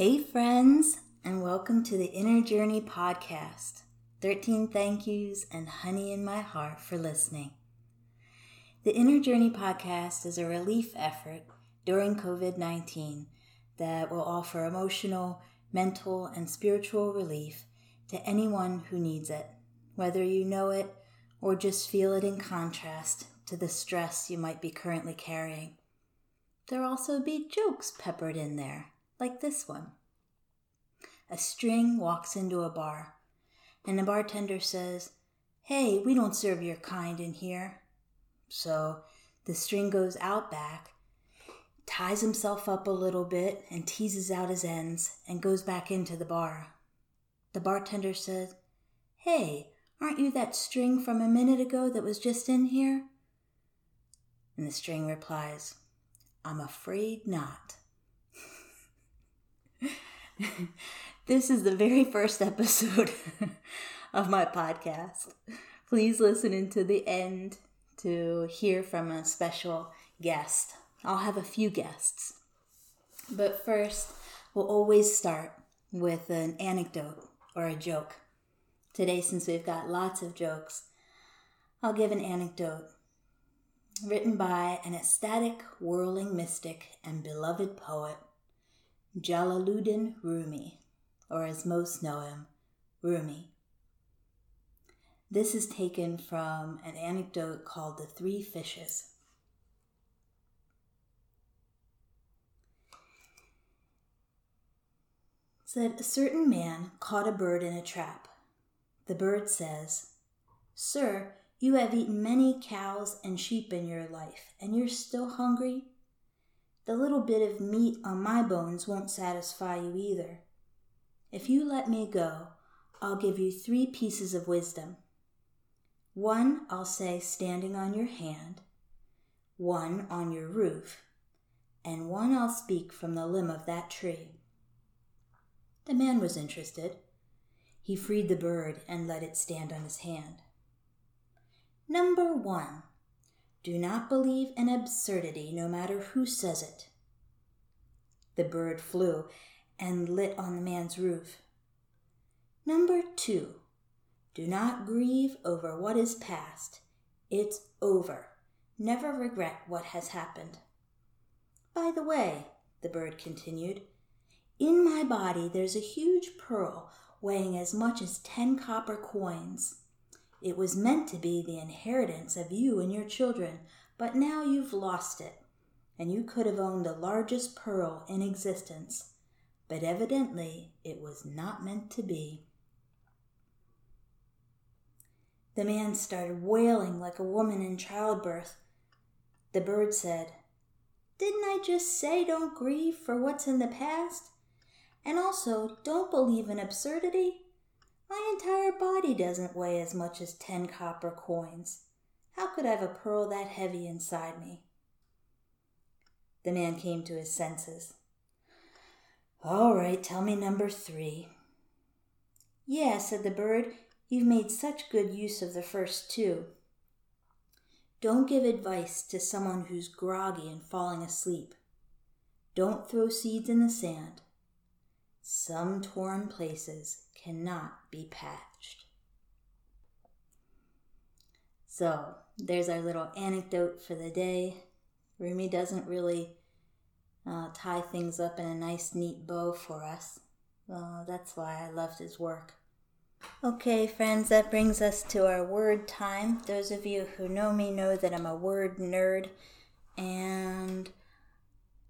Hey, friends, and welcome to the Inner Journey Podcast 13 thank yous and honey in my heart for listening. The Inner Journey Podcast is a relief effort during COVID 19 that will offer emotional, mental, and spiritual relief to anyone who needs it, whether you know it or just feel it in contrast to the stress you might be currently carrying. There'll also be jokes peppered in there like this one. A string walks into a bar, and the bartender says, Hey, we don't serve your kind in here. So the string goes out back, ties himself up a little bit, and teases out his ends, and goes back into the bar. The bartender says, Hey, aren't you that string from a minute ago that was just in here? And the string replies, I'm afraid not. this is the very first episode of my podcast. Please listen into the end to hear from a special guest. I'll have a few guests. But first, we'll always start with an anecdote or a joke. Today, since we've got lots of jokes, I'll give an anecdote written by an ecstatic, whirling mystic and beloved poet, Jalaluddin Rumi, or as most know him, Rumi. This is taken from an anecdote called The Three Fishes. Said a certain man caught a bird in a trap. The bird says, Sir, you have eaten many cows and sheep in your life, and you're still hungry? The little bit of meat on my bones won't satisfy you either. If you let me go, I'll give you three pieces of wisdom. One I'll say standing on your hand, one on your roof, and one I'll speak from the limb of that tree. The man was interested. He freed the bird and let it stand on his hand. Number one, do not believe an absurdity, no matter who says it. The bird flew and lit on the man's roof. Number two, do not grieve over what is past. It's over. Never regret what has happened. By the way, the bird continued, in my body there's a huge pearl weighing as much as ten copper coins. It was meant to be the inheritance of you and your children, but now you've lost it, and you could have owned the largest pearl in existence, but evidently it was not meant to be. The man started wailing like a woman in childbirth. The bird said, Didn't I just say don't grieve for what's in the past? And also, don't believe in absurdity? My entire body doesn't weigh as much as ten copper coins. How could I have a pearl that heavy inside me? The man came to his senses. All right, tell me number three. Yeah, said the bird, you've made such good use of the first two. Don't give advice to someone who's groggy and falling asleep. Don't throw seeds in the sand. Some torn places cannot be patched. So, there's our little anecdote for the day. Rumi doesn't really uh, tie things up in a nice, neat bow for us. Uh, that's why I loved his work. Okay, friends, that brings us to our word time. Those of you who know me know that I'm a word nerd, and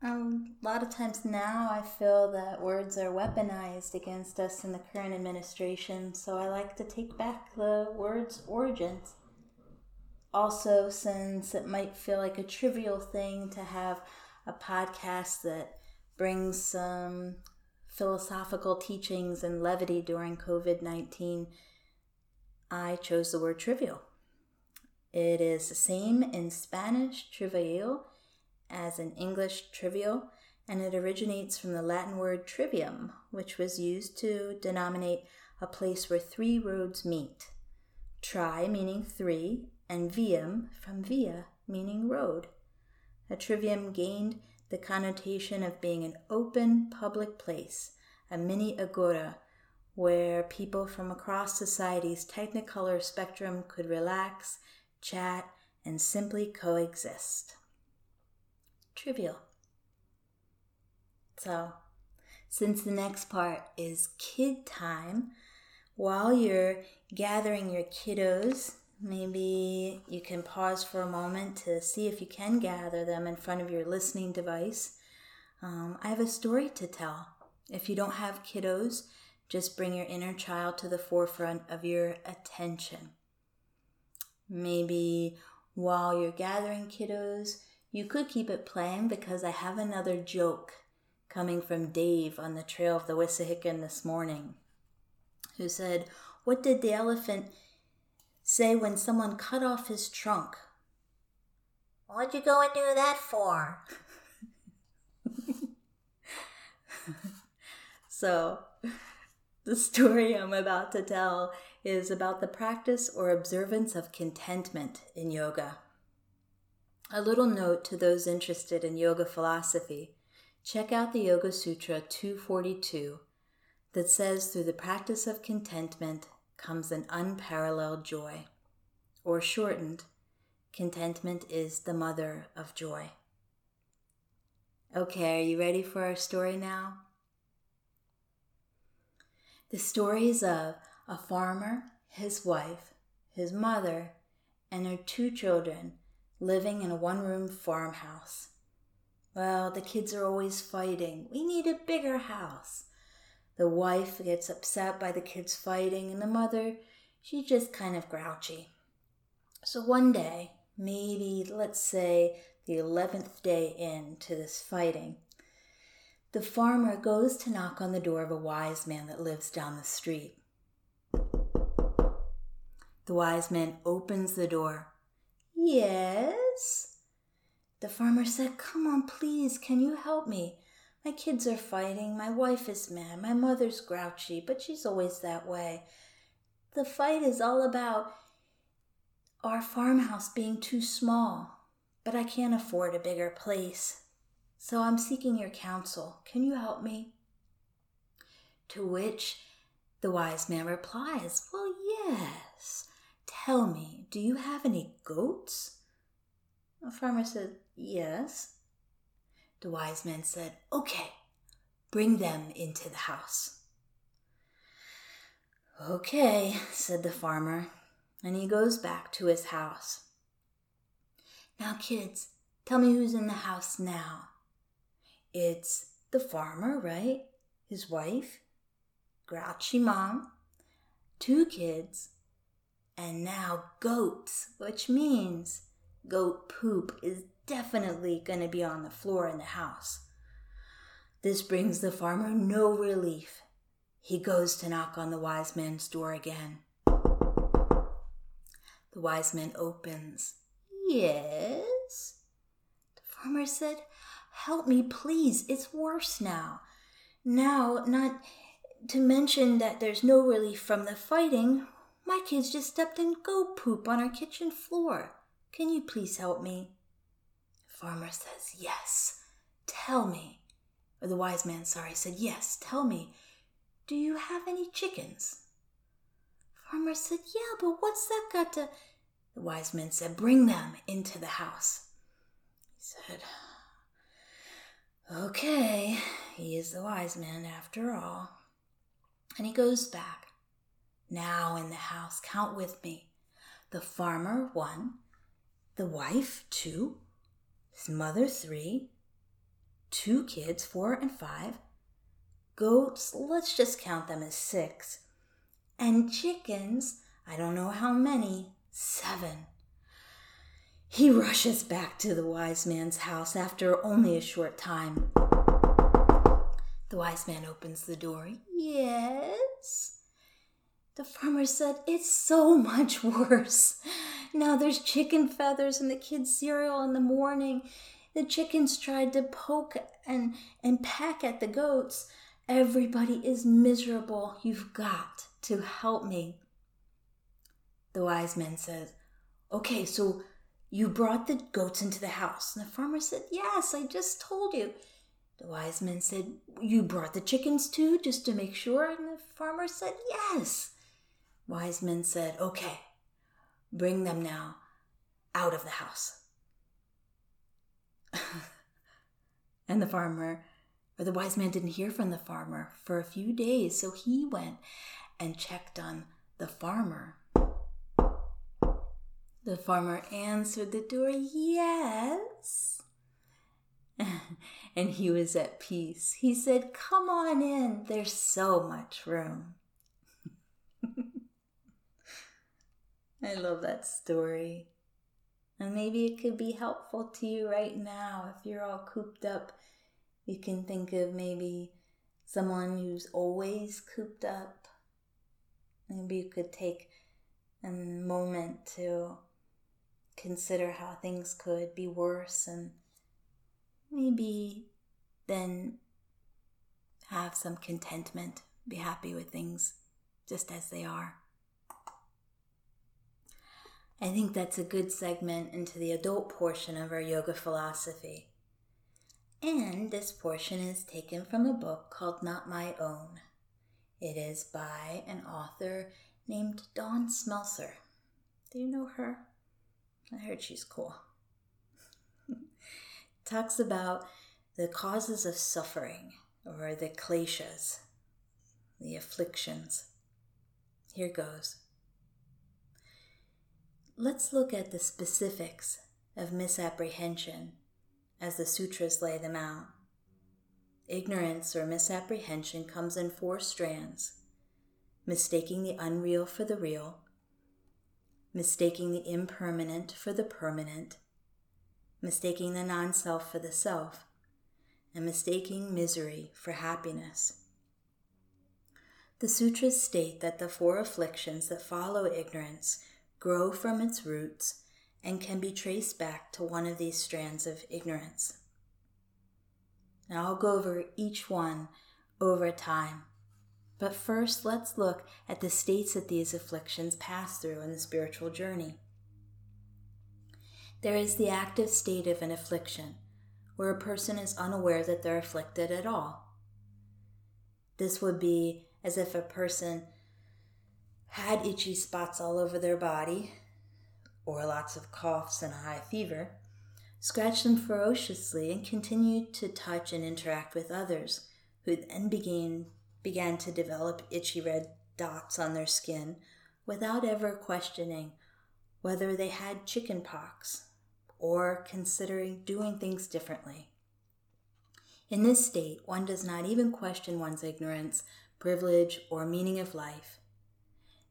um, a lot of times now I feel that words are weaponized against us in the current administration, so I like to take back the word's origins. Also, since it might feel like a trivial thing to have a podcast that brings some philosophical teachings and levity during COVID 19, I chose the word trivial. It is the same in Spanish, trivial as in English trivial, and it originates from the Latin word trivium, which was used to denominate a place where three roads meet. Tri meaning three, and vium from via meaning road. A trivium gained the connotation of being an open public place, a mini agora where people from across society's technicolor spectrum could relax, chat, and simply coexist. Trivial. So, since the next part is kid time, while you're gathering your kiddos, maybe you can pause for a moment to see if you can gather them in front of your listening device. Um, I have a story to tell. If you don't have kiddos, just bring your inner child to the forefront of your attention. Maybe while you're gathering kiddos, you could keep it playing because I have another joke coming from Dave on the trail of the Wissahickon this morning, who said, What did the elephant say when someone cut off his trunk? What'd you go and do that for? so, the story I'm about to tell is about the practice or observance of contentment in yoga. A little note to those interested in yoga philosophy check out the Yoga Sutra 242 that says through the practice of contentment comes an unparalleled joy. Or shortened, contentment is the mother of joy. Okay, are you ready for our story now? The stories of a farmer, his wife, his mother, and their two children living in a one room farmhouse. Well, the kids are always fighting. We need a bigger house. The wife gets upset by the kids fighting, and the mother, she's just kind of grouchy. So one day, maybe let's say the 11th day into this fighting, the farmer goes to knock on the door of a wise man that lives down the street. The wise man opens the door. Yes? The farmer said, Come on, please, can you help me? My kids are fighting, my wife is mad, my mother's grouchy, but she's always that way. The fight is all about our farmhouse being too small, but I can't afford a bigger place. So I'm seeking your counsel. Can you help me? To which the wise man replies, Well, yes. Tell me, do you have any goats? The farmer said, Yes. The wise man said, Okay, bring them into the house. Okay, said the farmer, and he goes back to his house. Now, kids, tell me who's in the house now. It's the farmer, right? His wife, grouchy mom, two kids, and now goats, which means goat poop is definitely going to be on the floor in the house. This brings the farmer no relief. He goes to knock on the wise man's door again. The wise man opens. Yes? The farmer said, Help me, please. It's worse now. Now, not to mention that there's no relief from the fighting, my kids just stepped in goat poop on our kitchen floor. Can you please help me? Farmer says, Yes, tell me. Or the wise man, sorry, said, Yes, tell me. Do you have any chickens? Farmer said, Yeah, but what's that got to. The wise man said, Bring them into the house. He said, Okay, he is the wise man after all. And he goes back. Now in the house, count with me. The farmer, one, the wife, two, his mother, three, two kids, four and five, goats, let's just count them as six, and chickens, I don't know how many, seven. He rushes back to the wise man's house after only a short time. The wise man opens the door. Yes? The farmer said, It's so much worse. Now there's chicken feathers in the kids' cereal in the morning. The chickens tried to poke and, and peck at the goats. Everybody is miserable. You've got to help me. The wise man says, Okay, so you brought the goats into the house. And the farmer said, Yes, I just told you. The wise man said, You brought the chickens too, just to make sure? And the farmer said, Yes. Wise men said, Okay, bring them now out of the house. and the farmer, or the wise man didn't hear from the farmer for a few days, so he went and checked on the farmer. The farmer answered the door, Yes. and he was at peace. He said, Come on in, there's so much room. I love that story. And maybe it could be helpful to you right now if you're all cooped up. You can think of maybe someone who's always cooped up. Maybe you could take a moment to consider how things could be worse and maybe then have some contentment, be happy with things just as they are. I think that's a good segment into the adult portion of our yoga philosophy. And this portion is taken from a book called Not My Own. It is by an author named Dawn Smelser. Do you know her? I heard she's cool. Talks about the causes of suffering or the kleshas, the afflictions. Here goes. Let's look at the specifics of misapprehension as the sutras lay them out. Ignorance or misapprehension comes in four strands mistaking the unreal for the real, mistaking the impermanent for the permanent, mistaking the non self for the self, and mistaking misery for happiness. The sutras state that the four afflictions that follow ignorance grow from its roots and can be traced back to one of these strands of ignorance. Now I'll go over each one over time. But first, let's look at the states that these afflictions pass through in the spiritual journey. There is the active state of an affliction, where a person is unaware that they're afflicted at all. This would be as if a person had itchy spots all over their body, or lots of coughs and a high fever, scratched them ferociously and continued to touch and interact with others, who then began, began to develop itchy red dots on their skin without ever questioning whether they had chicken pox or considering doing things differently. In this state, one does not even question one's ignorance, privilege, or meaning of life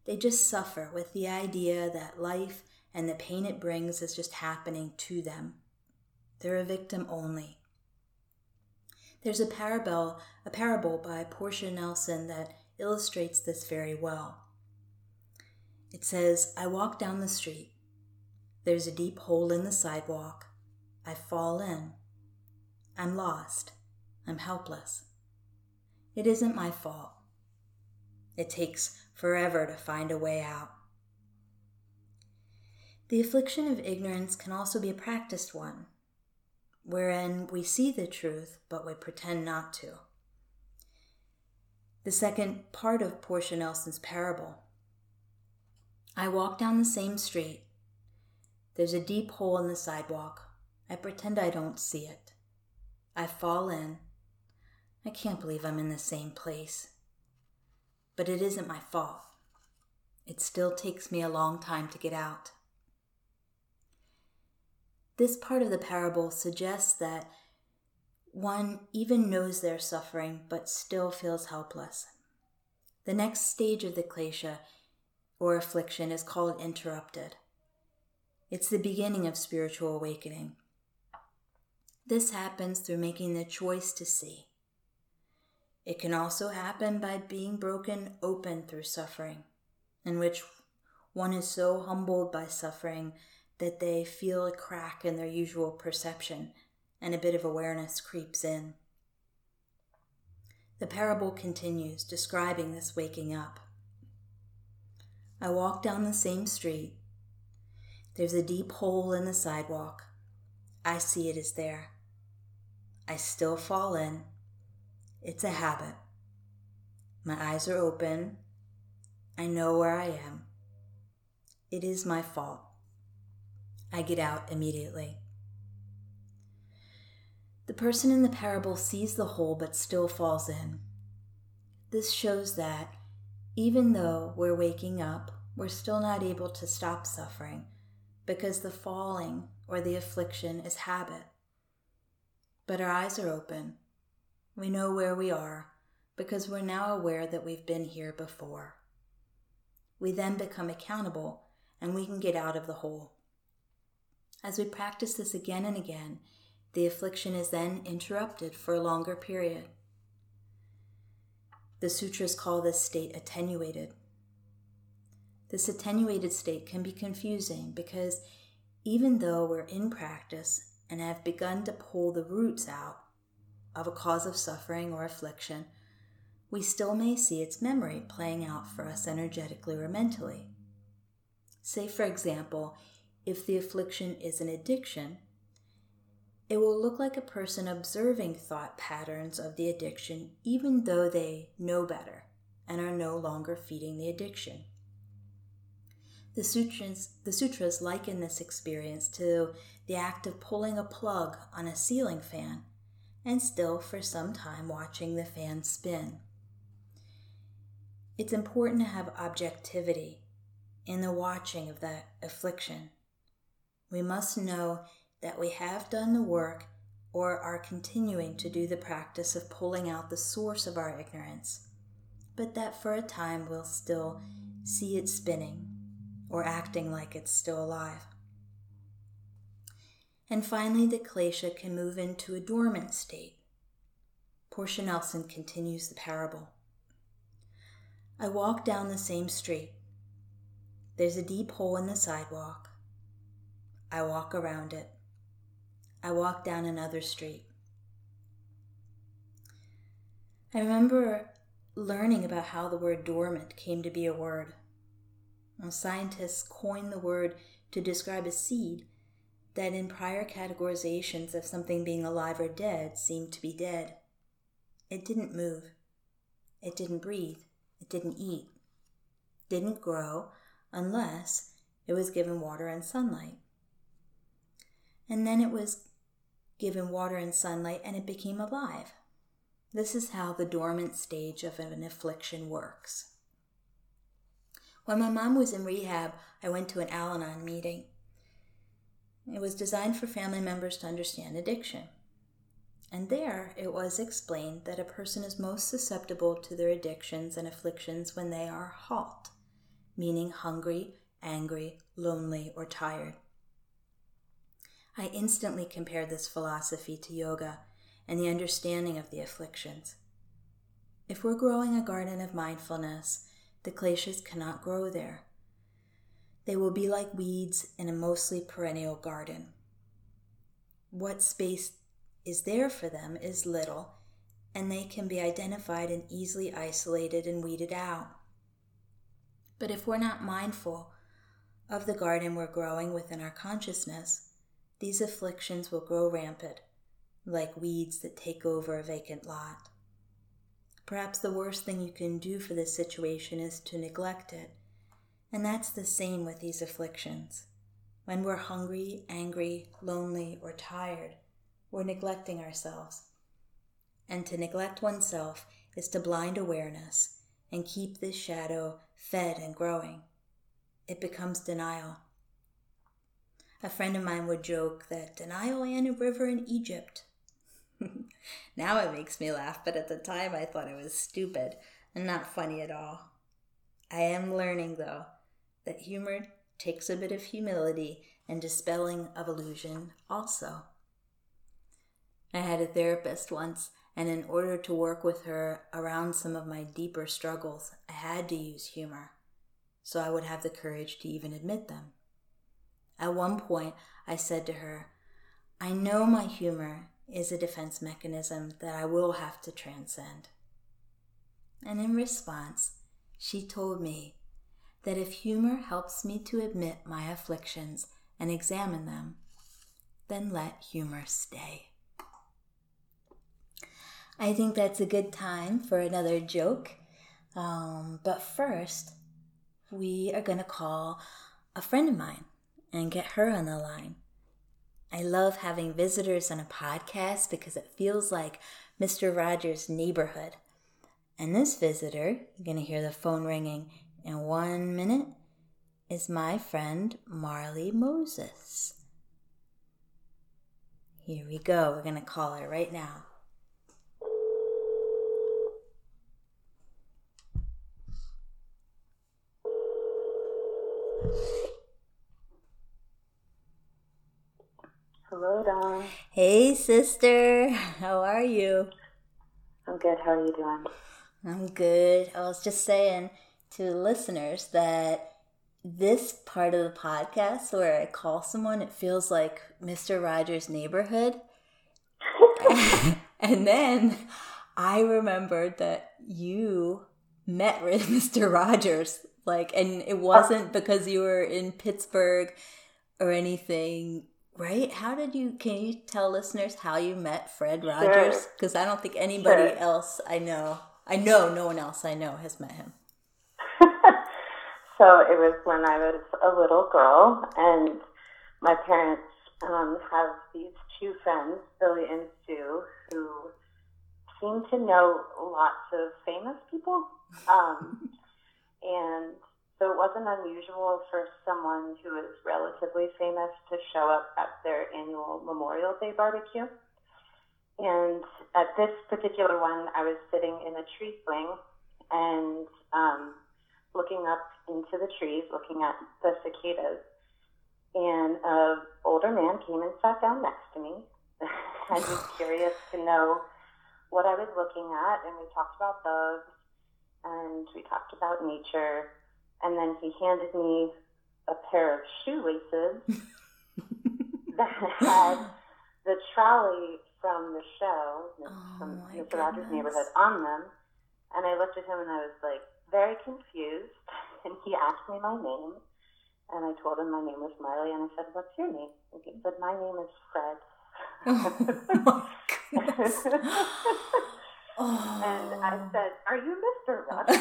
they just suffer with the idea that life and the pain it brings is just happening to them. They're a victim only. There's a parable, a parable by Portia Nelson that illustrates this very well. It says, I walk down the street. There's a deep hole in the sidewalk. I fall in. I'm lost. I'm helpless. It isn't my fault. It takes forever to find a way out. The affliction of ignorance can also be a practiced one, wherein we see the truth, but we pretend not to. The second part of Portia Nelson's parable. I walk down the same street. There's a deep hole in the sidewalk. I pretend I don't see it. I fall in. I can't believe I'm in the same place but it isn't my fault. It still takes me a long time to get out. This part of the parable suggests that one even knows they're suffering but still feels helpless. The next stage of the klesha or affliction is called interrupted. It's the beginning of spiritual awakening. This happens through making the choice to see. It can also happen by being broken open through suffering, in which one is so humbled by suffering that they feel a crack in their usual perception and a bit of awareness creeps in. The parable continues, describing this waking up. I walk down the same street. There's a deep hole in the sidewalk. I see it is there. I still fall in. It's a habit. My eyes are open. I know where I am. It is my fault. I get out immediately. The person in the parable sees the hole but still falls in. This shows that even though we're waking up, we're still not able to stop suffering because the falling or the affliction is habit. But our eyes are open. We know where we are because we're now aware that we've been here before. We then become accountable and we can get out of the hole. As we practice this again and again, the affliction is then interrupted for a longer period. The sutras call this state attenuated. This attenuated state can be confusing because even though we're in practice and have begun to pull the roots out of a cause of suffering or affliction, we still may see its memory playing out for us energetically or mentally. Say, for example, if the affliction is an addiction, it will look like a person observing thought patterns of the addiction even though they know better and are no longer feeding the addiction. The sutras, the sutras liken this experience to the act of pulling a plug on a ceiling fan and still for some time watching the fan spin. It's important to have objectivity in the watching of that affliction. We must know that we have done the work or are continuing to do the practice of pulling out the source of our ignorance, but that for a time we'll still see it spinning or acting like it's still alive. And finally, the klesha can move into a dormant state. Portia Nelson continues the parable. I walk down the same street. There's a deep hole in the sidewalk. I walk around it. I walk down another street. I remember learning about how the word dormant came to be a word. Scientists coined the word to describe a seed that, in prior categorizations of something being alive or dead, seemed to be dead. It didn't move. It didn't breathe. It didn't eat. Didn't grow unless it was given water and sunlight. And then it was given water and sunlight and it became alive. This is how the dormant stage of an affliction works. When my mom was in rehab, I went to an Al Anon meeting. It was designed for family members to understand addiction. And there it was explained that a person is most susceptible to their addictions and afflictions when they are halt, meaning hungry, angry, lonely, or tired. I instantly compared this philosophy to yoga and the understanding of the afflictions. If we're growing a garden of mindfulness, the kleshas cannot grow there. They will be like weeds in a mostly perennial garden. What space is there for them is little, and they can be identified and easily isolated and weeded out. But if we're not mindful of the garden we're growing within our consciousness, these afflictions will grow rampant, like weeds that take over a vacant lot. Perhaps the worst thing you can do for this situation is to neglect it. And that's the same with these afflictions. When we're hungry, angry, lonely, or tired, we're neglecting ourselves. And to neglect oneself is to blind awareness and keep this shadow fed and growing. It becomes denial. A friend of mine would joke that denial and a river in Egypt now it makes me laugh, but at the time I thought it was stupid and not funny at all. I am learning, though, that humor takes a bit of humility and dispelling of illusion also. I had a therapist once, and in order to work with her around some of my deeper struggles, I had to use humor, so I would have the courage to even admit them. At one point, I said to her, I know my humor is a defense mechanism that I will have to transcend. And in response, she told me that if humor helps me to admit my afflictions and examine them, then let humor stay. I think that's a good time for another joke. Um, but first, we are going to call a friend of mine and get her on the line. I love having visitors on a podcast because it feels like Mr. Rogers' neighborhood. And this visitor, you're going to hear the phone ringing in one minute, is my friend Marley Moses. Here we go. We're going to call her right now. Hello, Dawn. Hey, sister. How are you? I'm good. How are you doing? I'm good. I was just saying to the listeners that this part of the podcast where I call someone, it feels like Mr. Rogers' neighborhood. and then I remembered that you met with Mr. Rogers. Like, and it wasn't because you were in Pittsburgh or anything, right? How did you, can you tell listeners how you met Fred Rogers? Because I don't think anybody Sure. else I know, I know no one else I know has met him. So it was when I was a little girl, and my parents um, have these two friends, Billy and Sue, who seem to know lots of famous people. Um, and so it wasn't unusual for someone who is relatively famous to show up at their annual Memorial Day barbecue. And at this particular one, I was sitting in a tree swing and um, looking up into the trees, looking at the cicadas. And an older man came and sat down next to me. I was curious to know what I was looking at, and we talked about bugs, and we talked about nature, and then he handed me a pair of shoelaces that had the trolley from the show, Oh, from Mr. Rogers' neighborhood, on them. And I looked at him and I was like very confused. And he asked me my name. And I told him my name was Marley. And I said, What's your name? And he said, My name is Fred. Oh. Oh. oh. and I said, Are you Mr. Rogers?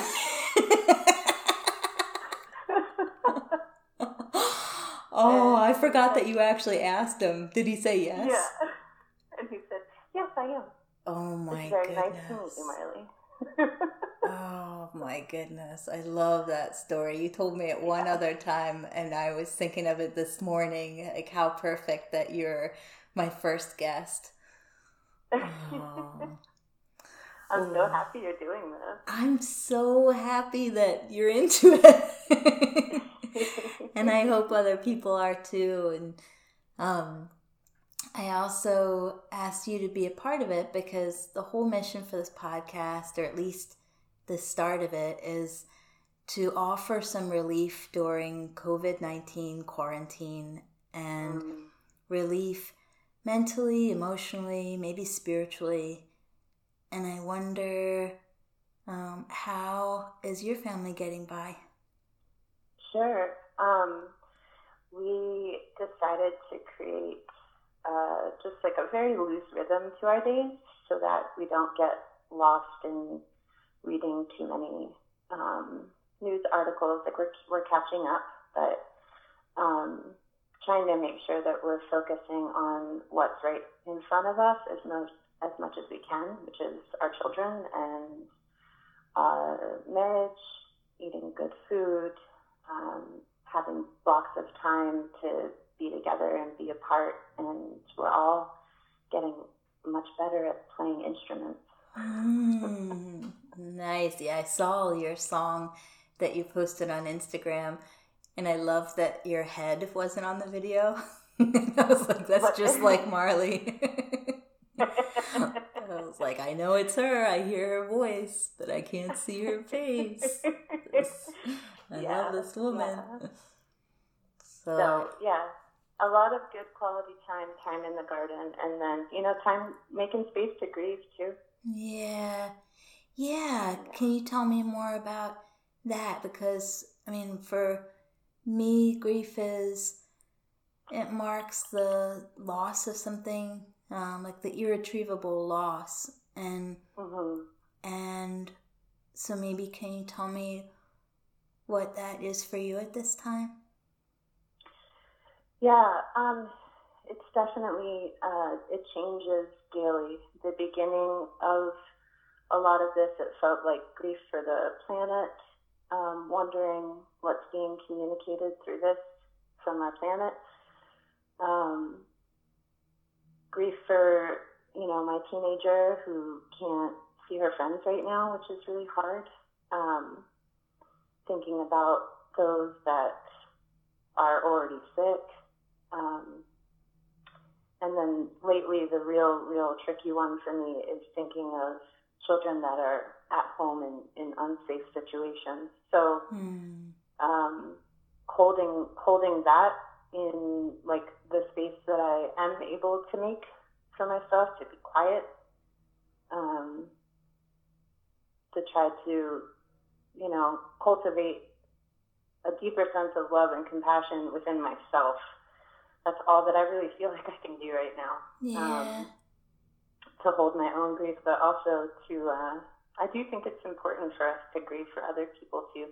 oh, I forgot that you actually asked him. Did he say yes? Yeah. And he said, Yes, I am. Oh my it's very goodness. nice to meet you, Marley. Oh my goodness. I love that story. You told me it one other time and I was thinking of it this morning, like how perfect that you're my first guest. Oh. I'm so happy you're doing this. I'm so happy that you're into it. and I hope other people are too. And um, I also asked you to be a part of it because the whole mission for this podcast, or at least the start of it, is to offer some relief during COVID 19 quarantine and Mm. relief mentally, emotionally, maybe spiritually. And I wonder um, how is your family getting by? Sure. Um, we decided to create uh, just like a very loose rhythm to our days so that we don't get lost in reading too many um, news articles. Like we're, we're catching up, but um, trying to make sure that we're focusing on what's right in front of us as most as much as we can, which is our children and our marriage, eating good food, um, having blocks of time to be together and be apart, and we're all getting much better at playing instruments. Mm, nice. Yeah, I saw your song that you posted on Instagram, and I love that your head wasn't on the video. I was like, that's What? just like Marley. I was like, I know it's her. I hear her voice, but I can't see her face. I Yeah, love this woman. yeah. So, So yeah, a lot of good quality time, time in the garden, and then you know, time making space to grieve too. yeah. Yeah. Can you tell me more about that? Because, I mean, for me, grief is, it marks the loss of something, um, like the irretrievable loss. and hmm and so maybe can you tell me what that is for you at this time? Yeah, um, it's definitely uh, it changes daily. The beginning of a lot of this, it felt like grief for the planet, um, wondering what's being communicated through this from our planet. Um, grief for you know my teenager who can't see her friends right now, which is really hard. Um, thinking about those that are already sick. Um, and then lately, the real, real tricky one for me is thinking of children that are at home in, in unsafe situations. So, Hmm. um, holding holding that in like the space that I am able to make for myself to be quiet, um, to try to, you know, cultivate a deeper sense of love and compassion within myself. That's all that I really feel like I can do right now Yeah. Um, to hold my own grief, but also to. Uh, I do think it's important for us to grieve for other people too.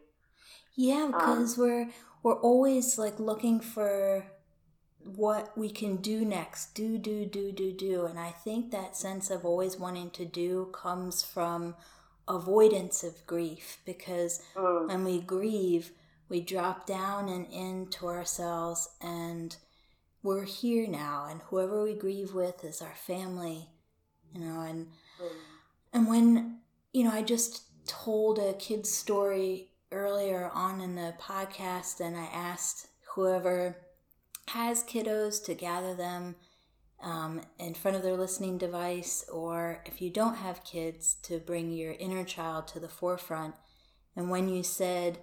Yeah, Um, because we're we're always like looking for what we can do next. Do do do do do, and I think that sense of always wanting to do comes from avoidance of grief because Mm. when we grieve, we drop down and into ourselves and we're here now and whoever we grieve with is our family, you know, and and when, you know, I just told a kid's story earlier on in the podcast, and I asked whoever has kiddos to gather them um, in front of their listening device, or if you don't have kids, to bring your inner child to the forefront. And when you said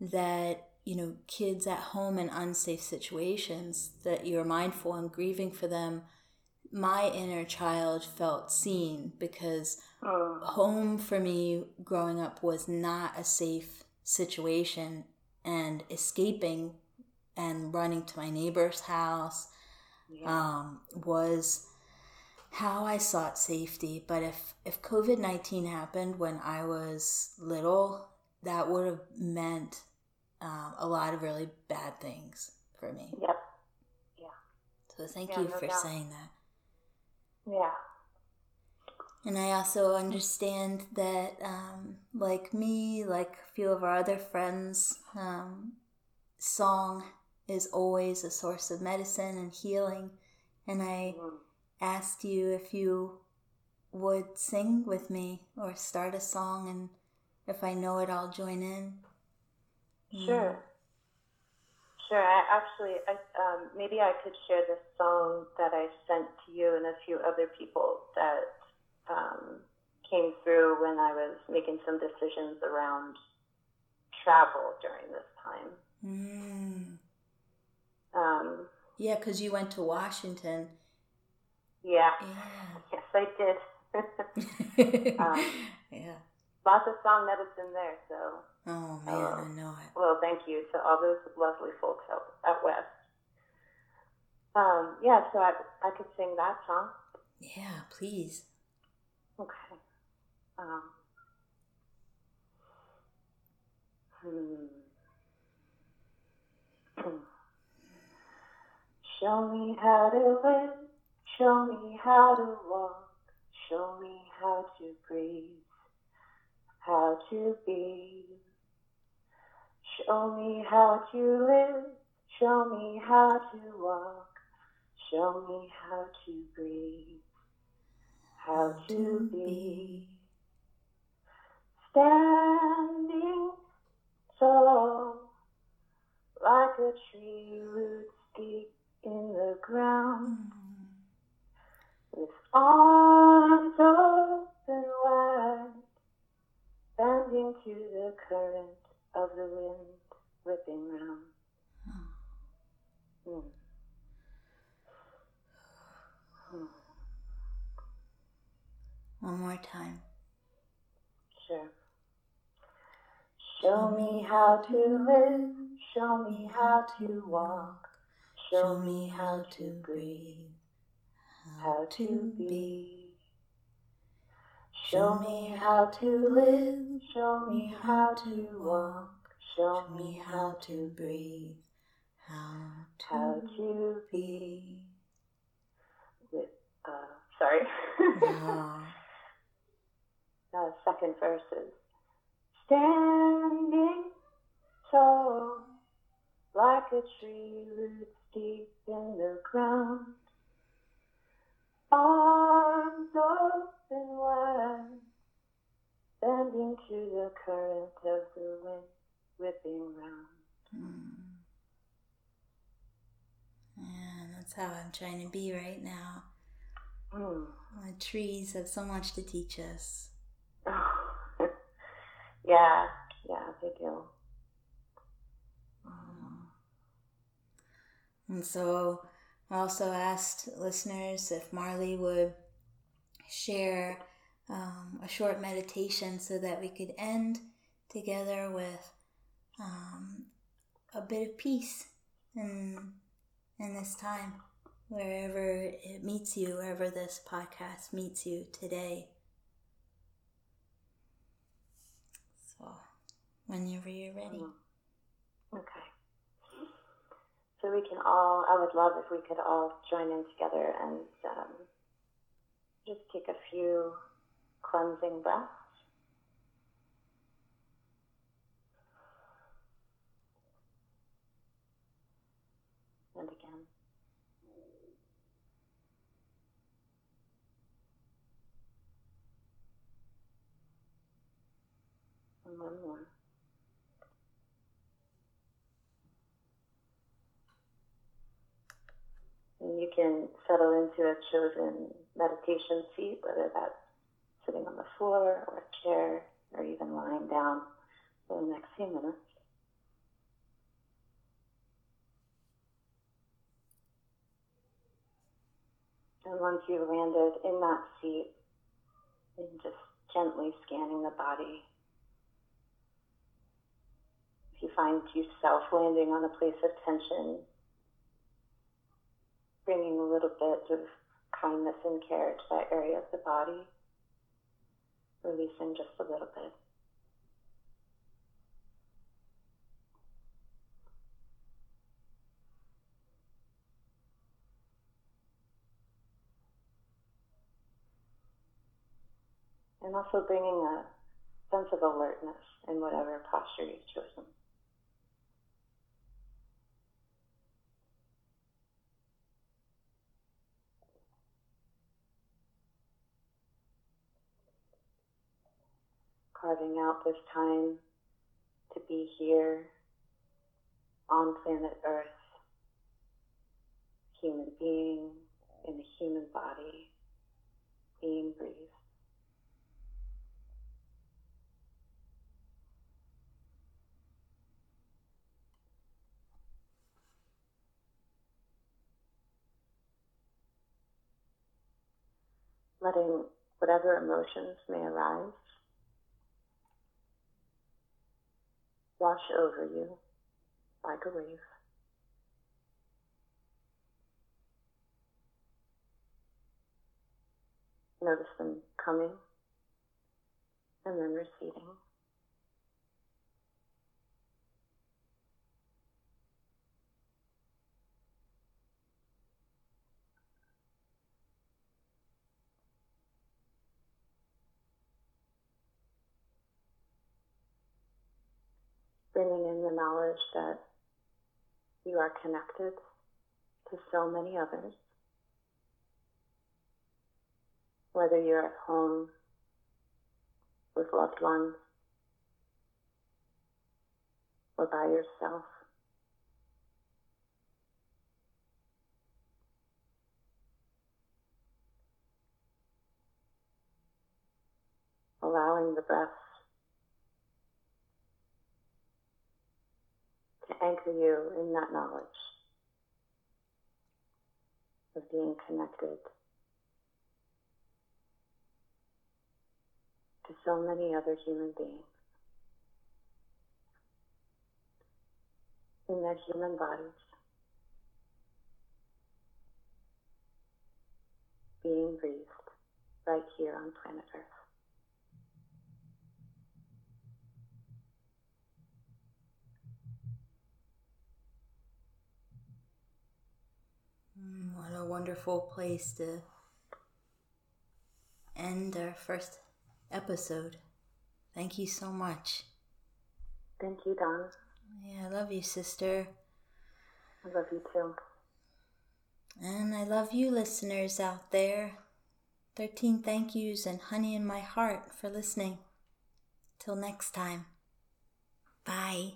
that, you know, kids at home in unsafe situations, that you're mindful and grieving for them, my inner child felt seen because Mm. home for me growing up was not a safe situation and escaping and running to my neighbor's house Yeah. um, was how I sought safety. But if, if COVID 19 happened when I was little, that would have meant um, a lot of really bad things for me. Yep. Yeah. So thank Yeah, you no for doubt. saying that. Yeah. And I also understand that, um, like me, like a few of our other friends, um, song is always a source of medicine and healing. And I Mm. asked you if you would sing with me or start a song, and if I know it, I'll join in. Mm. Sure. Sure. I actually, I, um, maybe I could share this song that I sent to you and a few other people that um, came through when I was making some decisions around travel during this time. Mm. Um, Yeah, because you went to Washington. yeah. Yeah. Yes, I did. Um, yeah. Lots of song medicine there. So, Oh man, uh, I know it. well, thank you to all those lovely folks out, out west. Um, yeah, so I, I could sing that song. Yeah, please. Okay. Um, hmm. Show me how to live. Show me how to walk. Show me how to breathe. How to be. Show me how to live. Show me how to walk. Show me how to breathe. How to be. Standing tall like a tree roots deep in the ground Mm. with arms open wide, bending to the current of the wind whipping round. Hmm. Hmm. One more time. Sure. Show me how to live. Show me how to walk. Show me how to breathe. How to be. Show me how to live, show me how to walk, show me how to breathe, how to, how to be. With, uh, sorry. Oh. uh, second verse is standing tall like a tree roots deep in the ground. Arms open wide, bending to the current of the wind whipping round. Mm. Yeah, that's how I'm trying to be right now. Hmm. The trees have so much to teach us. yeah, yeah, they do. And so I also asked listeners if Marley would share um, a short meditation so that we could end together with um, a bit of peace in, in this time, wherever it meets you, wherever this podcast meets you today. So, whenever you're ready. Mhm. Okay. So we can all, I would love if we could all join in together and um, just take a few cleansing breaths. And again. And one more. And you can settle into a chosen meditation seat, whether that's sitting on the floor or a chair or even lying down for the next few minutes. And once you've landed in that seat, and just gently scanning the body. If you find yourself landing on a place of tension, bringing a little bit of kindness and care to that area of the body, releasing just a little bit. And also bringing a sense of alertness in whatever posture you've chosen. Carving out this time to be here on planet Earth, human being in a human body, being breathed. Letting whatever emotions may arise wash over you like a wave. Notice them coming and then receding. Bringing in the knowledge that you are connected to so many others. Whether you're at home with loved ones or by yourself. Allowing the breath to anchor you in that knowledge of being connected to so many other human beings in their human bodies, being breathed right here on planet Earth. A wonderful place to end our first episode. Thank you so much. Thank you, Don. Yeah, I love you, sister. I love you too. And I love you, listeners out there. 13 thank yous and honey in my heart for listening. Till next time. Bye.